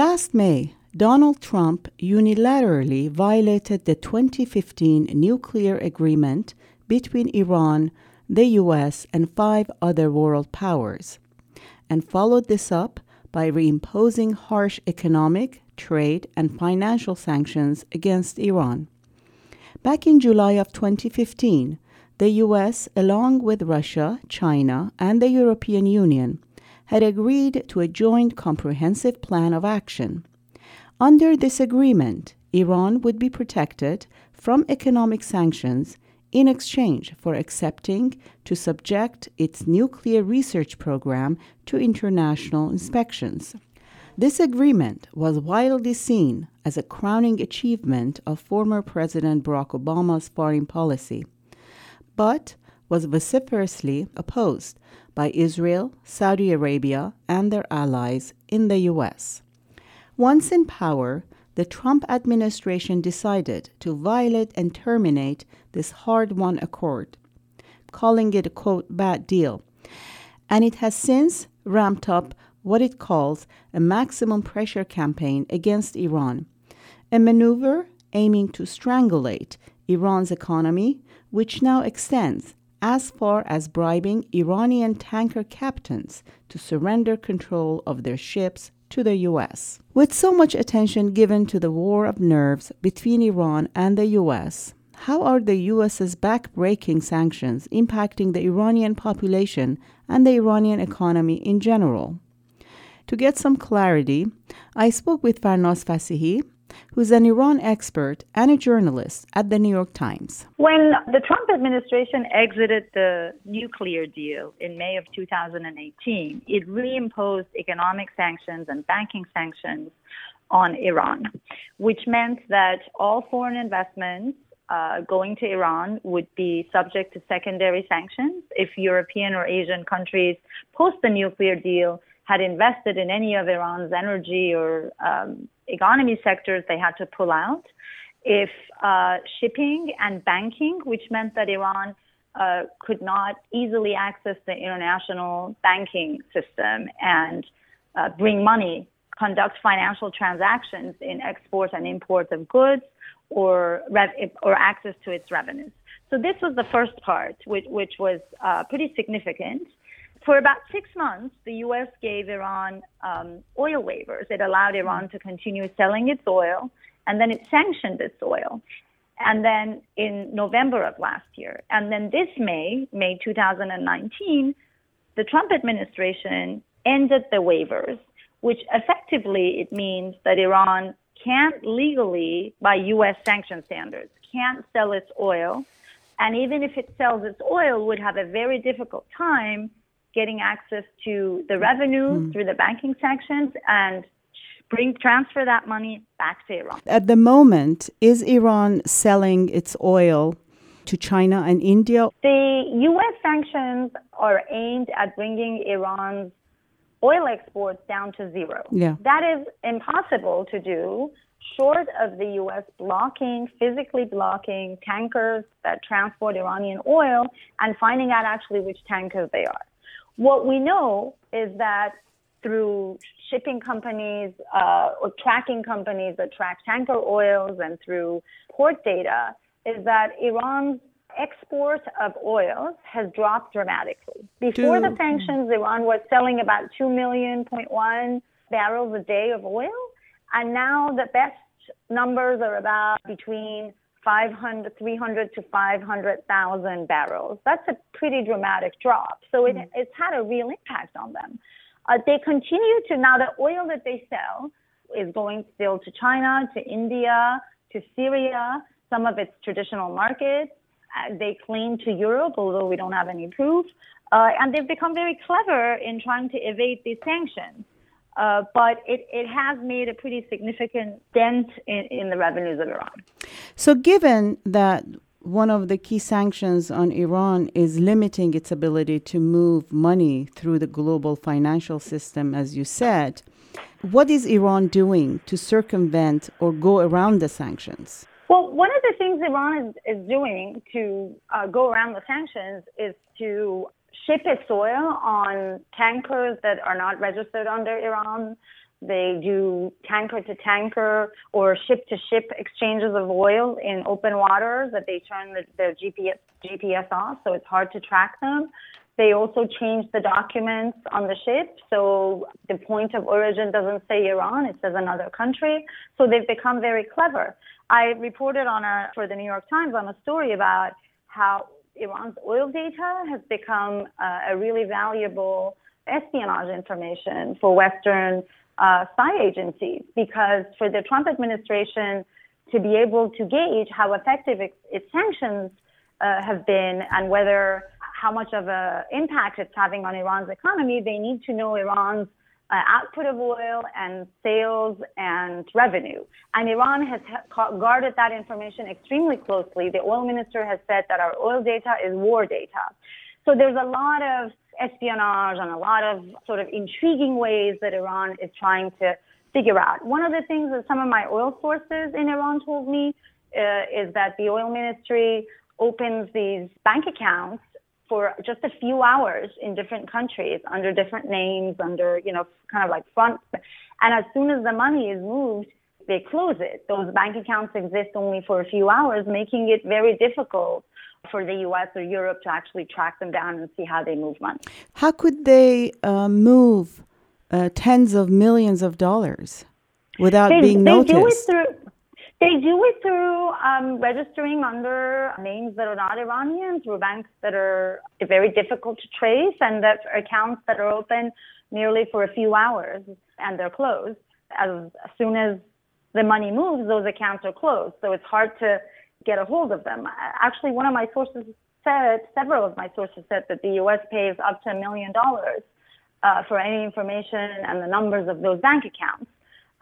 Last May, Donald Trump unilaterally violated the 2015 nuclear agreement between Iran, the US, and five other world powers, and followed this up by reimposing harsh economic, trade, and financial sanctions against Iran. Back in July of 2015, the US, along with Russia, China, and the European Union, had agreed to a joint comprehensive plan of action. Under this agreement, Iran would be protected from economic sanctions in exchange for accepting to subject its nuclear research program to international inspections. This agreement was widely seen as a crowning achievement of former President Barack Obama's foreign policy, but was vociferously opposed by Israel, Saudi Arabia, and their allies in the U.S. Once in power, the Trump administration decided to violate and terminate this hard won accord, calling it a quote, bad deal. And it has since ramped up what it calls a maximum pressure campaign against Iran, a maneuver aiming to strangulate Iran's economy, which now extends as far as bribing Iranian tanker captains to surrender control of their ships to the US. With so much attention given to the war of nerves between Iran and the US, how are the US's back-breaking sanctions impacting the Iranian population and the Iranian economy in general? To get some clarity, I spoke with Farnaz Fassihi, who's an Iran expert and a journalist at the New York Times. When the Trump administration exited the nuclear deal in May of 2018, it reimposed economic sanctions and banking sanctions on Iran, which meant that all foreign investments uh, going to Iran would be subject to secondary sanctions if European or Asian countries post the nuclear deal had invested in any of Iran's energy or um, economy sectors, they had to pull out. If uh, shipping and banking, which meant that Iran uh, could not easily access the international banking system and uh, bring money, conduct financial transactions in export and import of goods, or rev- or access to its revenues. So this was the first part, which, which was uh, pretty significant for about six months, the U.S. gave Iran um, oil waivers. It allowed Iran to continue selling its oil, and then it sanctioned its oil. And then in November of last year, and then this May, May 2019, the Trump administration ended the waivers, which effectively it means that Iran can't legally, by U.S. sanction standards, can't sell its oil. And even if it sells its oil, would have a very difficult time getting access to the revenue mm. through the banking sanctions and bring transfer that money back to Iran. At the moment, is Iran selling its oil to China and India? The US sanctions are aimed at bringing Iran's oil exports down to zero. Yeah. That is impossible to do short of the US blocking, physically blocking tankers that transport Iranian oil and finding out actually which tankers they are. What we know is that through shipping companies uh, or tracking companies that track tanker oils and through port data, is that Iran's export of oil has dropped dramatically. Before Dude. the sanctions, Iran was selling about 2 million point one barrels a day of oil, and now the best numbers are about between 500, 300 to 500,000 barrels. That's a pretty dramatic drop. So it, mm. it's had a real impact on them. Uh, they continue to, now the oil that they sell is going still to China, to India, to Syria, some of its traditional markets. Uh, they claim to Europe, although we don't have any proof. Uh, and they've become very clever in trying to evade these sanctions. Uh, but it, it has made a pretty significant dent in, in the revenues of Iran. So, given that one of the key sanctions on Iran is limiting its ability to move money through the global financial system, as you said, what is Iran doing to circumvent or go around the sanctions? Well, one of the things Iran is, is doing to uh, go around the sanctions is to ship its oil on tankers that are not registered under Iran They do tanker to tanker or ship to ship exchanges of oil in open waters that they turn the, their GPS, GPS off, so it's hard to track them. They also change the documents on the ship, so the point of origin doesn't say Iran, it says another country. So they've become very clever. I reported on a, for the New York Times on a story about how Iran's oil data has become uh, a really valuable espionage information for Western uh, spy agencies because for the Trump administration to be able to gauge how effective its, sanctions uh, have been and whether how much of an impact it's having on Iran's economy, they need to know Iran's uh, output of oil and sales and revenue. And Iran has ha- guarded that information extremely closely. The oil minister has said that our oil data is war data. So there's a lot of espionage and a lot of sort of intriguing ways that Iran is trying to figure out. One of the things that some of my oil sources in Iran told me uh, is that the oil ministry opens these bank accounts for just a few hours in different countries under different names, under, you know, kind of like front. And as soon as the money is moved, they close it. Those bank accounts exist only for a few hours, making it very difficult for the US or Europe to actually track them down and see how they move money. How could they uh, move uh, tens of millions of dollars without they, being they noticed? Do it through, they do it through um, registering under names that are not Iranian, through banks that are very difficult to trace, and that accounts that are open merely for a few hours and they're closed. As, as soon as the money moves, those accounts are closed. So it's hard to get a hold of them. Actually, one of my sources said, several of my sources said that the U.S. pays up to a million dollars uh, for any information and the numbers of those bank accounts.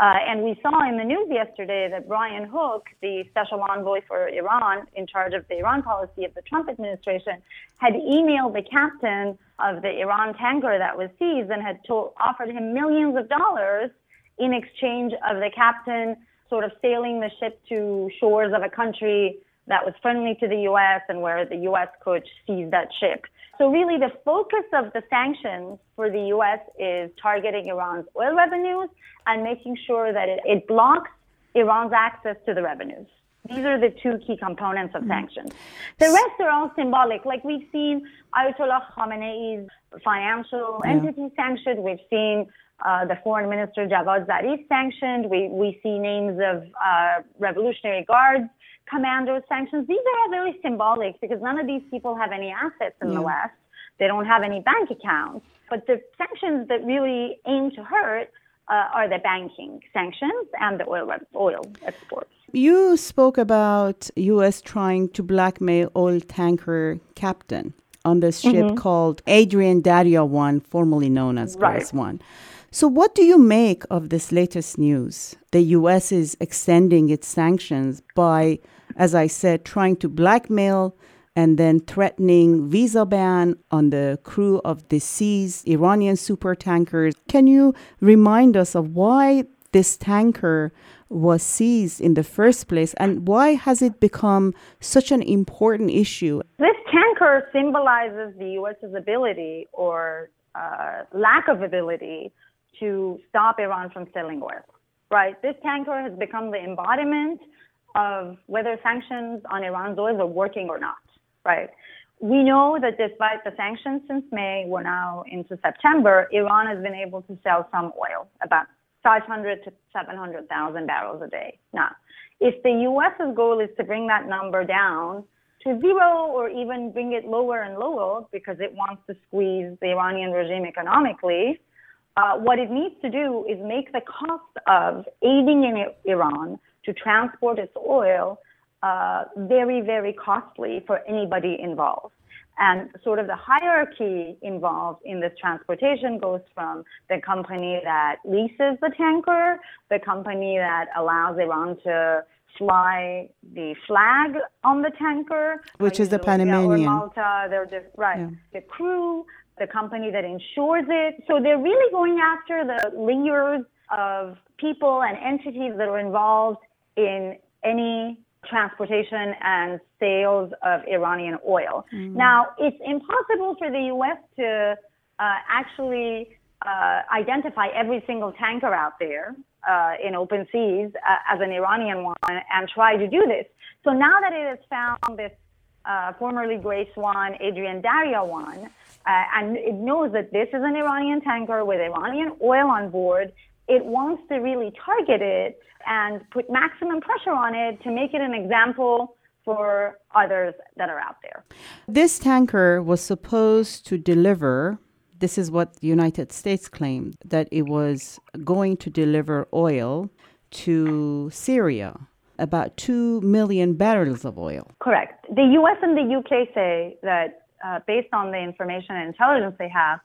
Uh, and we saw in the news yesterday that Brian Hook, the special envoy for Iran in charge of the Iran policy of the Trump administration, had emailed the captain of the Iran tanker that was seized and had told, offered him millions of dollars in exchange of the captain sort of sailing the ship to shores of a country that was friendly to the U.S. and where the U.S. could seize that ship. So really the focus of the sanctions for the U.S. is targeting Iran's oil revenues and making sure that it, it blocks Iran's access to the revenues. These are the two key components of mm-hmm. sanctions. The rest are all symbolic. Like we've seen Ayatollah Khamenei's financial yeah. entity sanctioned. We've seen uh, the foreign minister Javad Zarif sanctioned. We, we see names of uh, Revolutionary Guards commandos sanctions. These are all very symbolic because none of these people have any assets in yeah. the West. They don't have any bank accounts. But the sanctions that really aim to hurt uh, are the banking sanctions and the oil oil exports. You spoke about U.S. trying to blackmail oil tanker captain on this ship mm-hmm. called Adrian Darya One, formerly known as right. One. So, what do you make of this latest news? The U.S. is extending its sanctions by, as I said, trying to blackmail and then threatening visa ban on the crew of the seized Iranian super tankers. Can you remind us of why this tanker was seized in the first place and why has it become such an important issue? This tanker symbolizes the U.S.'s ability or uh, lack of ability to stop Iran from selling oil, right? This tanker has become the embodiment of whether sanctions on Iran's oil are working or not, right? We know that despite the sanctions since May, we're now into September, Iran has been able to sell some oil, about 500 to 700,000 barrels a day. Now, if the U.S.'s goal is to bring that number down to zero or even bring it lower and lower because it wants to squeeze the Iranian regime economically, uh, what it needs to do is make the cost of aiding in Iran to transport its oil uh, very, very costly for anybody involved. And sort of the hierarchy involved in this transportation goes from the company that leases the tanker, the company that allows Iran to fly the flag on the tanker, which is the Panamanian. Malta, they're just, right. Yeah. The crew, the company that insures it. So they're really going after the layers of people and entities that are involved in any transportation and sales of Iranian oil. Mm. Now, it's impossible for the U.S. to uh, actually uh, identify every single tanker out there uh, in open seas uh, as an Iranian one and try to do this. So now that it has found this uh, formerly Grace one, Adrian Darya one, uh, and it knows that this is an Iranian tanker with Iranian oil on board, it wants to really target it and put maximum pressure on it to make it an example for others that are out there. This tanker was supposed to deliver this is what the United States claimed that it was going to deliver oil to Syria, about 2 million barrels of oil. Correct. The US and the UK say that uh, based on the information and intelligence they have,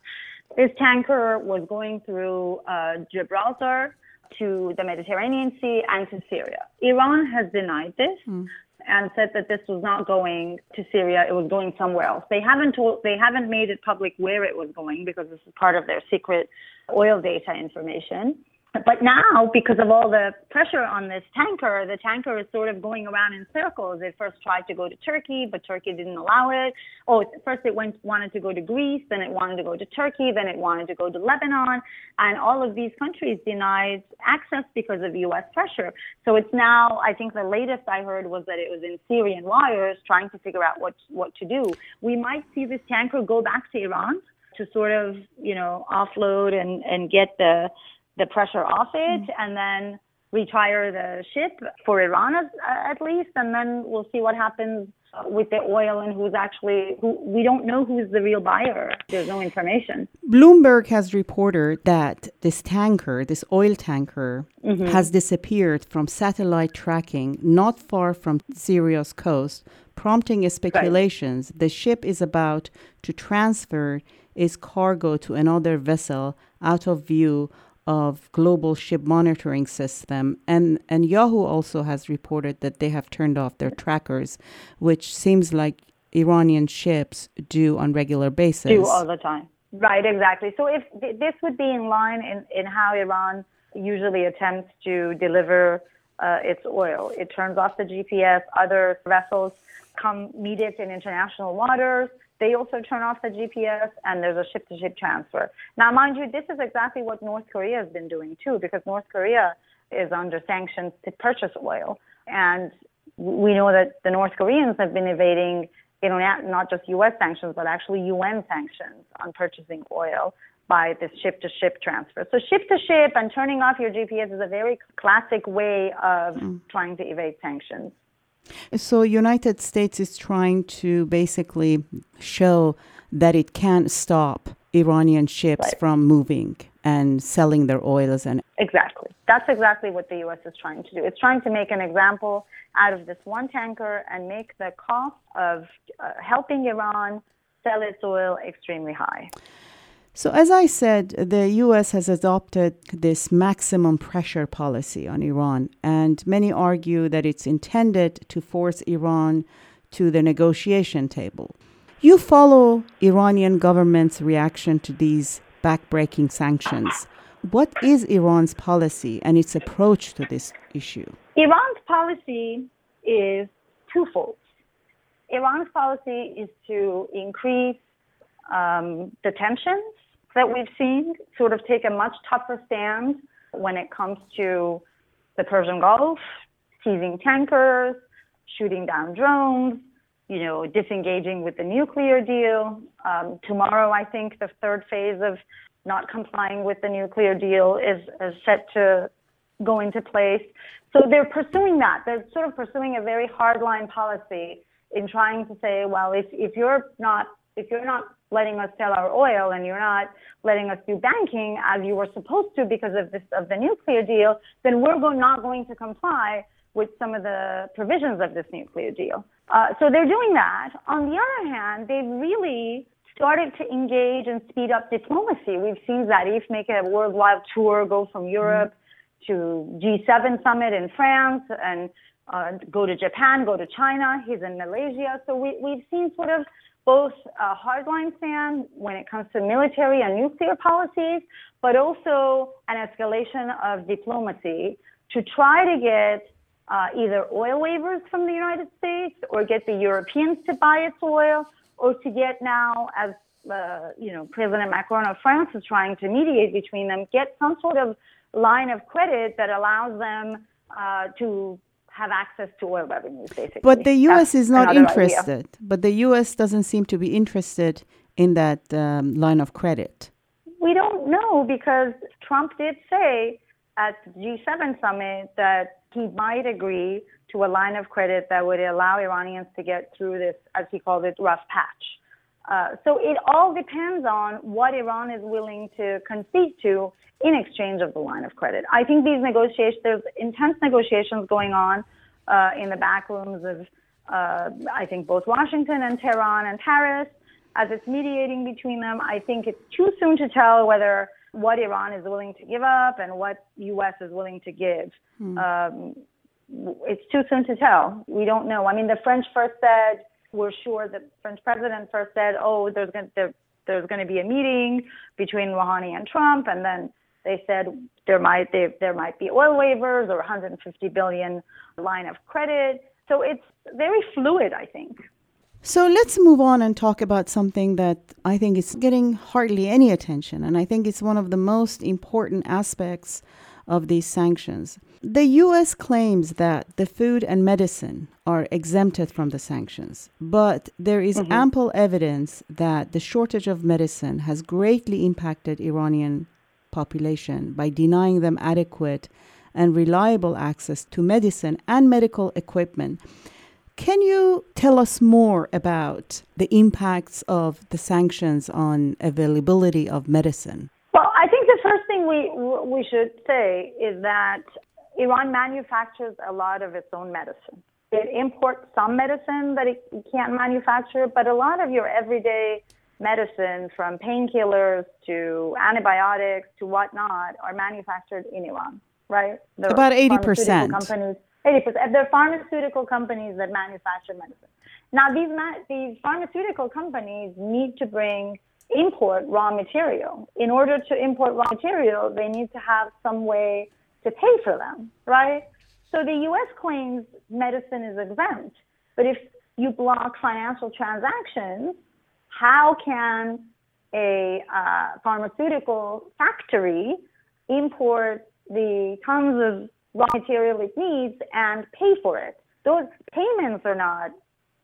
this tanker was going through uh, Gibraltar to the Mediterranean Sea and to Syria. Iran has denied this. Mm and said that this was not going to Syria; it was going somewhere else. They haven't told, they haven't made it public where it was going because this is part of their secret oil data information. But now, because of all the pressure on this tanker, the tanker is sort of going around in circles. It first tried to go to Turkey, but Turkey didn't allow it. Oh, first it went wanted to go to Greece, then it wanted to go to Turkey, then it wanted to go to Lebanon, and all of these countries denied access because of U.S. pressure. So it's now, I think the latest I heard was that it was in Syrian waters, trying to figure out what what to do. We might see this tanker go back to Iran to sort of, you know, offload and and get the the pressure off it mm-hmm. and then retire the ship for Iran at, at least, and then we'll see what happens with the oil and who's actually who we don't know who's the real buyer. There's no information. Bloomberg has reported that this tanker, this oil tanker, mm-hmm. has disappeared from satellite tracking not far from Syria's coast, prompting speculations right. the ship is about to transfer its cargo to another vessel out of view of global ship monitoring system and and Yahoo also has reported that they have turned off their trackers which seems like Iranian ships do on regular basis. Do all the time. Right exactly. So if th- this would be in line in, in how Iran usually attempts to deliver uh, its oil. It turns off the GPS other vessels come meet it in international waters they also turn off the GPS and there's a ship to ship transfer. Now, mind you, this is exactly what North Korea has been doing too, because North Korea is under sanctions to purchase oil. And we know that the North Koreans have been evading, you know, not just U.S. sanctions, but actually UN sanctions on purchasing oil by this ship to ship transfer. So ship to ship and turning off your GPS is a very classic way of mm. trying to evade sanctions. So United States is trying to basically show that it can't stop Iranian ships right. from moving and selling their oils and exactly that's exactly what the U.S. is trying to do. It's trying to make an example out of this one tanker and make the cost of uh, helping Iran sell its oil extremely high. So, as I said, the US has adopted this maximum pressure policy on Iran, and many argue that it's intended to force Iran to the negotiation table. You follow Iranian government's reaction to these backbreaking sanctions. What is Iran's policy and its approach to this issue? Iran's policy is twofold. Iran's policy is to increase um, the tensions that we've seen sort of take a much tougher stand when it comes to the Persian Gulf, seizing tankers, shooting down drones, you know, disengaging with the nuclear deal. Um, tomorrow, I think the third phase of not complying with the nuclear deal is, is set to go into place. So they're pursuing that. They're sort of pursuing a very hardline policy in trying to say, well, if, if you're not if you're not letting us sell our oil and you're not letting us do banking as you were supposed to because of this of the nuclear deal, then we're go- not going to comply with some of the provisions of this nuclear deal. Uh, so they're doing that. On the other hand, they've really started to engage and speed up diplomacy. We've seen Zarif make a worldwide tour, go from Europe mm-hmm. To G7 summit in France and uh, go to Japan, go to China. He's in Malaysia. So we, we've seen sort of both a hardline stand when it comes to military and nuclear policies, but also an escalation of diplomacy to try to get uh, either oil waivers from the United States or get the Europeans to buy its oil or to get now, as uh, you know, President Macron of France is trying to mediate between them, get some sort of line of credit that allows them uh, to have access to oil revenues, basically. But the U.S. That's is not interested. Idea. But the U.S. doesn't seem to be interested in that um, line of credit. We don't know because Trump did say at the G7 summit that he might agree to a line of credit that would allow Iranians to get through this, as he called it, rough patch. Uh, so it all depends on what Iran is willing to concede to in exchange of the line of credit. I think these negotiations, there's intense negotiations going on uh, in the back rooms of, uh, I think, both Washington and Tehran and Paris as it's mediating between them. I think it's too soon to tell whether what Iran is willing to give up and what U.S. is willing to give. Hmm. Um, it's too soon to tell. We don't know. I mean, the French first said we're sure the French president first said, "Oh, there's going there, there's going to be a meeting between Rouhani and Trump," and then they said there might there, there might be oil waivers or 150 billion line of credit. So it's very fluid, I think. So let's move on and talk about something that I think is getting hardly any attention, and I think it's one of the most important aspects of these sanctions. The U.S. claims that the food and medicine are exempted from the sanctions, but there is mm-hmm. ample evidence that the shortage of medicine has greatly impacted Iranian population by denying them adequate and reliable access to medicine and medical equipment. Can you tell us more about the impacts of the sanctions on availability of medicine? Well, I think the first thing we we should say is that Iran manufactures a lot of its own medicine. It imports some medicine that it can't manufacture, but a lot of your everyday medicine, from painkillers to antibiotics to whatnot, are manufactured in Iran, right? The About 80%. Companies 80%. They're pharmaceutical companies that manufacture medicine. Now, these, ma- these pharmaceutical companies need to bring import raw material. In order to import raw material, they need to have some way to pay for them, right? So the U.S. claims medicine is exempt, but if you block financial transactions, how can a uh, pharmaceutical factory import the tons of raw material it needs and pay for it. Those payments are not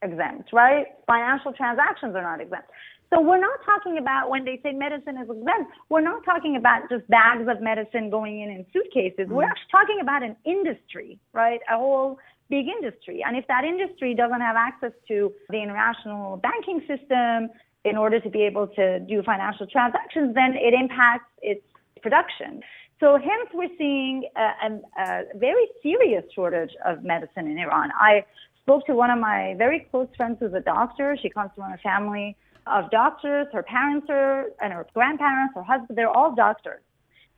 exempt, right? Financial transactions are not exempt. So we're not talking about when they say medicine is exempt, we're not talking about just bags of medicine going in in suitcases. Mm-hmm. We're actually talking about an industry, right? A whole big industry. And if that industry doesn't have access to the international banking system in order to be able to do financial transactions, then it impacts its production. So hence we're seeing a, a, a, very serious shortage of medicine in Iran. I spoke to one of my very close friends who's a doctor. She comes from a family of doctors. Her parents are, and her grandparents, her husband, they're all doctors.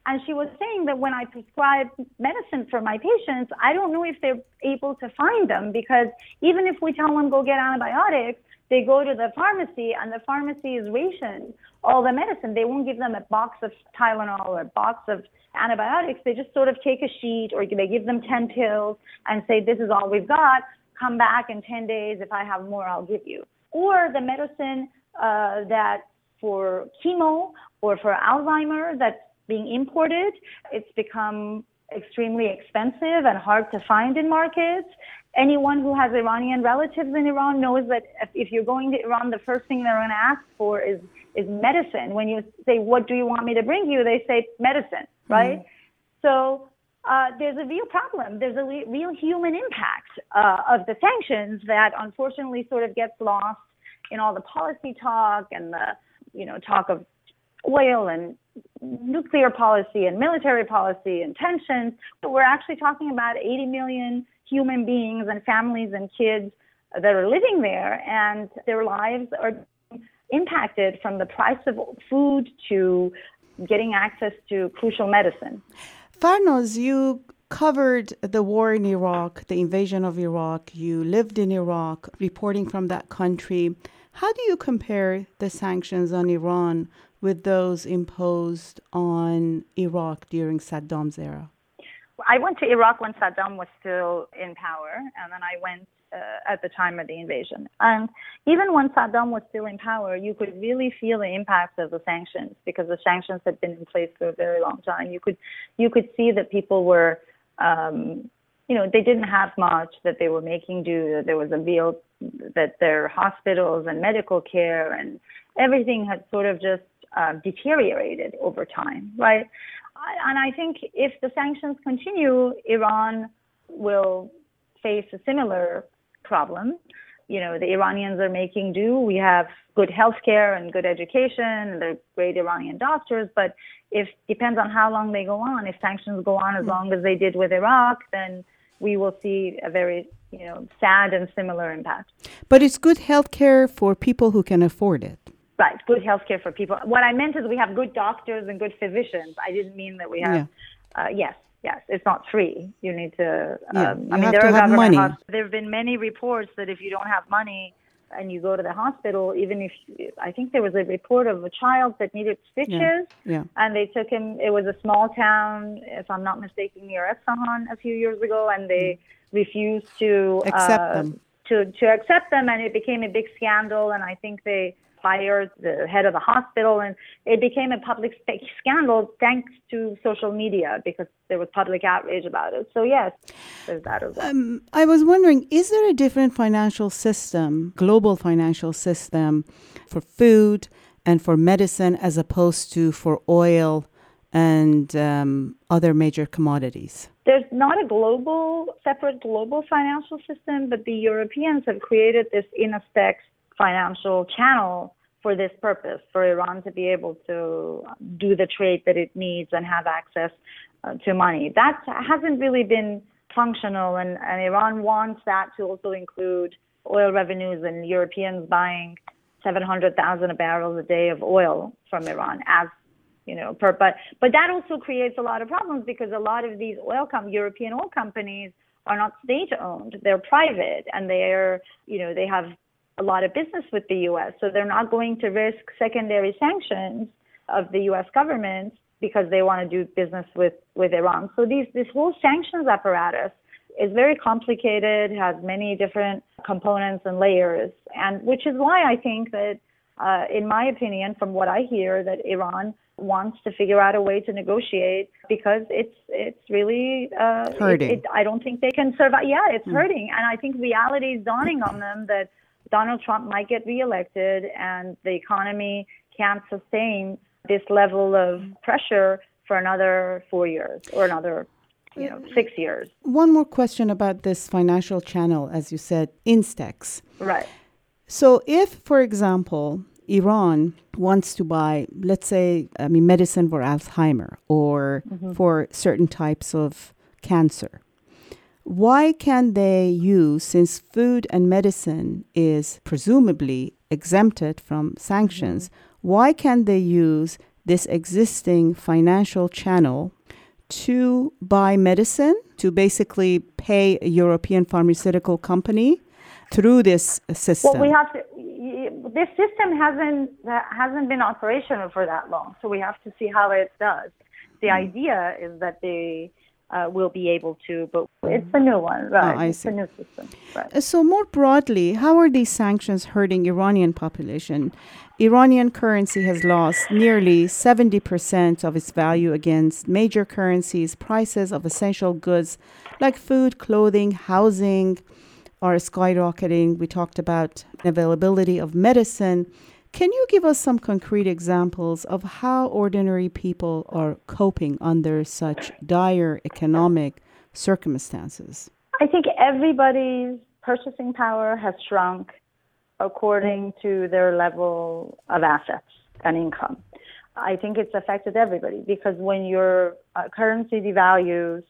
And she was saying that when I prescribe medicine for my patients, I don't know if they're able to find them because even if we tell them go get antibiotics, they go to the pharmacy and the pharmacy is rationed all the medicine. They won't give them a box of Tylenol or a box of antibiotics, they just sort of take a sheet or they give them 10 pills and say, this is all we've got. Come back in 10 days. If I have more, I'll give you. Or the medicine uh, that for chemo or for Alzheimer that's being imported, it's become extremely expensive and hard to find in markets. Anyone who has Iranian relatives in Iran knows that if you're going to Iran, the first thing they're going to ask for is is medicine. When you say, "What do you want me to bring you?" they say medicine right? Mm-hmm. So uh, there's a real problem. There's a real human impact uh, of the sanctions that unfortunately sort of gets lost in all the policy talk and the you know talk of oil and nuclear policy and military policy and tensions. But we're actually talking about 80 million human beings and families and kids that are living there, and their lives are impacted from the price of food to getting access to crucial medicine. Farnaz, you covered the war in Iraq, the invasion of Iraq. You lived in Iraq, reporting from that country. How do you compare the sanctions on Iran with those imposed on Iraq during Saddam's era? I went to Iraq when Saddam was still in power, and then I went uh, at the time of the invasion. And even when Saddam was still in power, you could really feel the impact of the sanctions because the sanctions had been in place for a very long time. You could you could see that people were um, you know, they didn't have much that they were making do, that there was a real that their hospitals and medical care and everything had sort of just uh, deteriorated over time, right? And I think if the sanctions continue, Iran will face a similar problem. You know, the Iranians are making do. We have good healthcare and good education, and they're great Iranian doctors. But if depends on how long they go on. If sanctions go on as long as they did with Iraq, then we will see a very you know sad and similar impact. But it's good healthcare for people who can afford it. Right, good healthcare for people. What I meant is we have good doctors and good physicians. I didn't mean that we have. Yeah. Uh, yes, yes, it's not free. You need to. Um, yeah, you I mean, there are money. there have been many reports that if you don't have money and you go to the hospital, even if I think there was a report of a child that needed stitches, yeah, yeah. and they took him. It was a small town, if I'm not mistaken, near Esfahan a few years ago, and they mm. refused to accept uh, them. To to accept them, and it became a big scandal. And I think they fired the head of the hospital, and it became a public scandal thanks to social media because there was public outrage about it. So yes, there's that as well. Um, I was wondering, is there a different financial system, global financial system, for food and for medicine as opposed to for oil? and um, other major commodities? There's not a global, separate global financial system, but the Europeans have created this INSTEX financial channel for this purpose, for Iran to be able to do the trade that it needs and have access uh, to money. That hasn't really been functional, and, and Iran wants that to also include oil revenues and Europeans buying 700,000 barrels a day of oil from Iran as you know per but but that also creates a lot of problems because a lot of these oil com- European oil companies are not state owned they're private and they're you know they have a lot of business with the U.S., so they're not going to risk secondary sanctions of the U.S. government because they want to do business with, with Iran. So these, this whole sanctions apparatus is very complicated, has many different components and layers, and which is why I think that, uh, in my opinion, from what I hear, that Iran wants to figure out a way to negotiate because it's it's really uh, hurting. It, it, I don't think they can survive. Yeah, it's mm. hurting, and I think reality is dawning on them that Donald Trump might get reelected and the economy can't sustain this level of pressure for another four years or another you know six years. One more question about this financial channel as you said instex. Right. So if for example iran wants to buy let's say i mean medicine for alzheimer or mm-hmm. for certain types of cancer why can they use, since food and medicine is presumably exempted from sanctions, mm-hmm. why can they use this existing financial channel to buy medicine, to basically pay a European pharmaceutical company through this system? Well, we have to. This system hasn't hasn't been operational for that long, so we have to see how it does. The mm. idea is that they uh, will be able to, but it's a new one, right? Oh, it's see. a new system, right? So more broadly, how are these sanctions hurting Iranian population? Iranian currency has lost nearly 70% of its value against major currencies. Prices of essential goods like food, clothing, housing are skyrocketing. We talked about availability of medicine. Can you give us some concrete examples of how ordinary people are coping under such dire economic circumstances? I think everybody's purchasing power has shrunk according to their level of assets and income. I think it's affected everybody because when your uh, currency devalues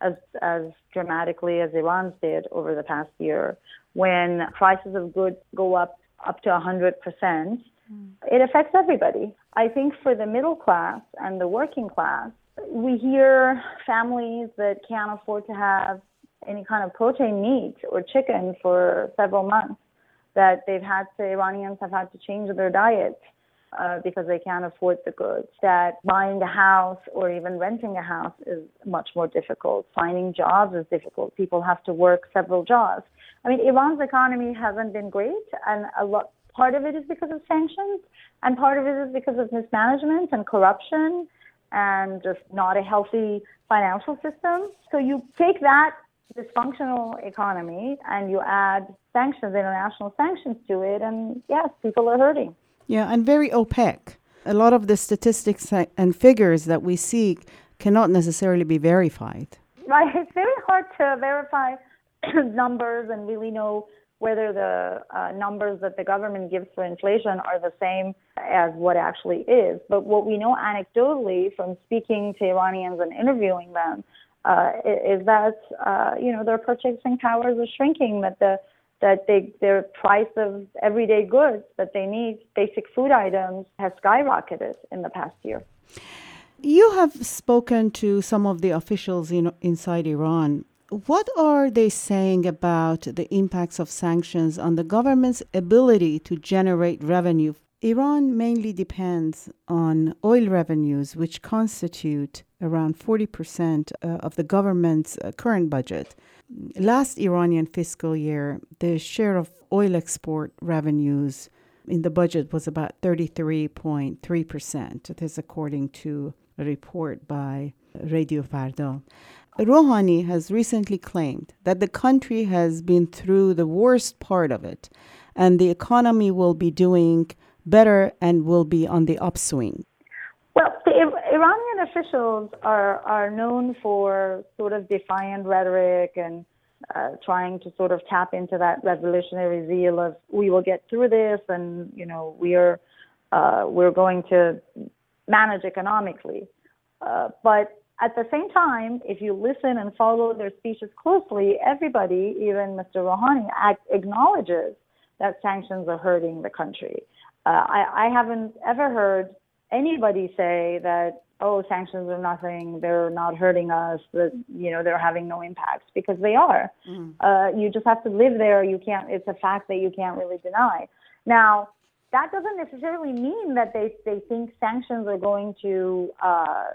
as as dramatically as Iran's did over the past year, when prices of goods go up up to 100%, mm. it affects everybody. I think for the middle class and the working class, we hear families that can't afford to have any kind of protein meat or chicken for several months that they've had to Iranians have had to change their diet uh, because they can't afford the goods. That buying a house or even renting a house is much more difficult. Finding jobs is difficult. People have to work several jobs. I mean, Iran's economy hasn't been great, and a lot part of it is because of sanctions, and part of it is because of mismanagement and corruption, and just not a healthy financial system. So you take that dysfunctional economy and you add sanctions, international sanctions to it, and yes, people are hurting. Yeah, and very opaque. A lot of the statistics and figures that we see cannot necessarily be verified. Right, it's very hard to verify numbers and really know whether the uh, numbers that the government gives for inflation are the same as what actually is. But what we know anecdotally from speaking to Iranians and interviewing them uh, is that uh, you know their purchasing powers are shrinking. That the that they, their price of everyday goods that they need, basic food items, has skyrocketed in the past year. You have spoken to some of the officials in, inside Iran. What are they saying about the impacts of sanctions on the government's ability to generate revenue? Iran mainly depends on oil revenues, which constitute around 40% uh, of the government's uh, current budget. Last Iranian fiscal year, the share of oil export revenues in the budget was about 33.3%. This according to a report by Radio Farda. Rouhani has recently claimed that the country has been through the worst part of it and the economy will be doing better and will be on the upswing. Well, the Iranian officials are, are known for sort of defiant rhetoric and uh, trying to sort of tap into that revolutionary zeal of we will get through this and you know we are uh, we're going to manage economically. Uh, but at the same time, if you listen and follow their speeches closely, everybody, even Mr. Rouhani, acknowledges that sanctions are hurting the country. Uh, I, I haven't ever heard anybody say that oh sanctions are nothing they're not hurting us that you know they're having no impact because they are mm. uh, you just have to live there you can't it's a fact that you can't really deny now that doesn't necessarily mean that they they think sanctions are going to uh,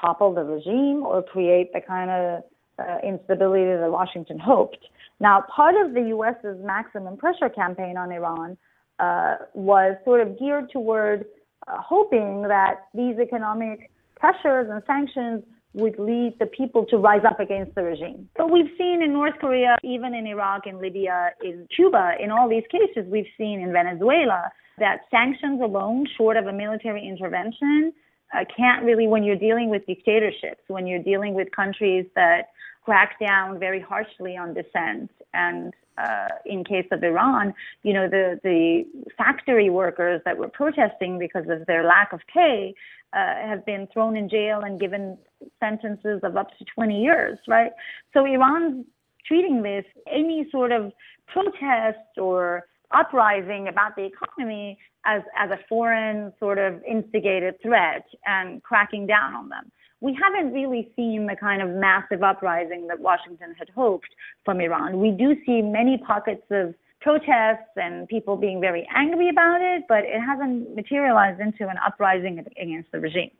topple the regime or create the kind of uh, instability that Washington hoped. Now, part of the U.S.'s maximum pressure campaign on Iran uh, was sort of geared toward uh, hoping that these economic pressures and sanctions would lead the people to rise up against the regime. But we've seen in North Korea, even in Iraq, in Libya, in Cuba, in all these cases, we've seen in Venezuela that sanctions alone, short of a military intervention, uh, can't really, when you're dealing with dictatorships, when you're dealing with countries that crack down very harshly on dissent and uh, in case of Iran, you know, the, the factory workers that were protesting because of their lack of pay uh, have been thrown in jail and given sentences of up to 20 years, right? So Iran's treating this, any sort of protest or uprising about the economy as, as a foreign sort of instigated threat and cracking down on them we haven't really seen the kind of massive uprising that Washington had hoped from Iran. We do see many pockets of protests and people being very angry about it, but it hasn't materialized into an uprising against the regime.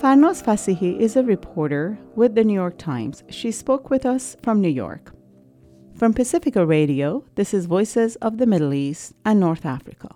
Farnaz Fassihi is a reporter with the New York Times. She spoke with us from New York. From Pacifica Radio, this is Voices of the Middle East and North Africa.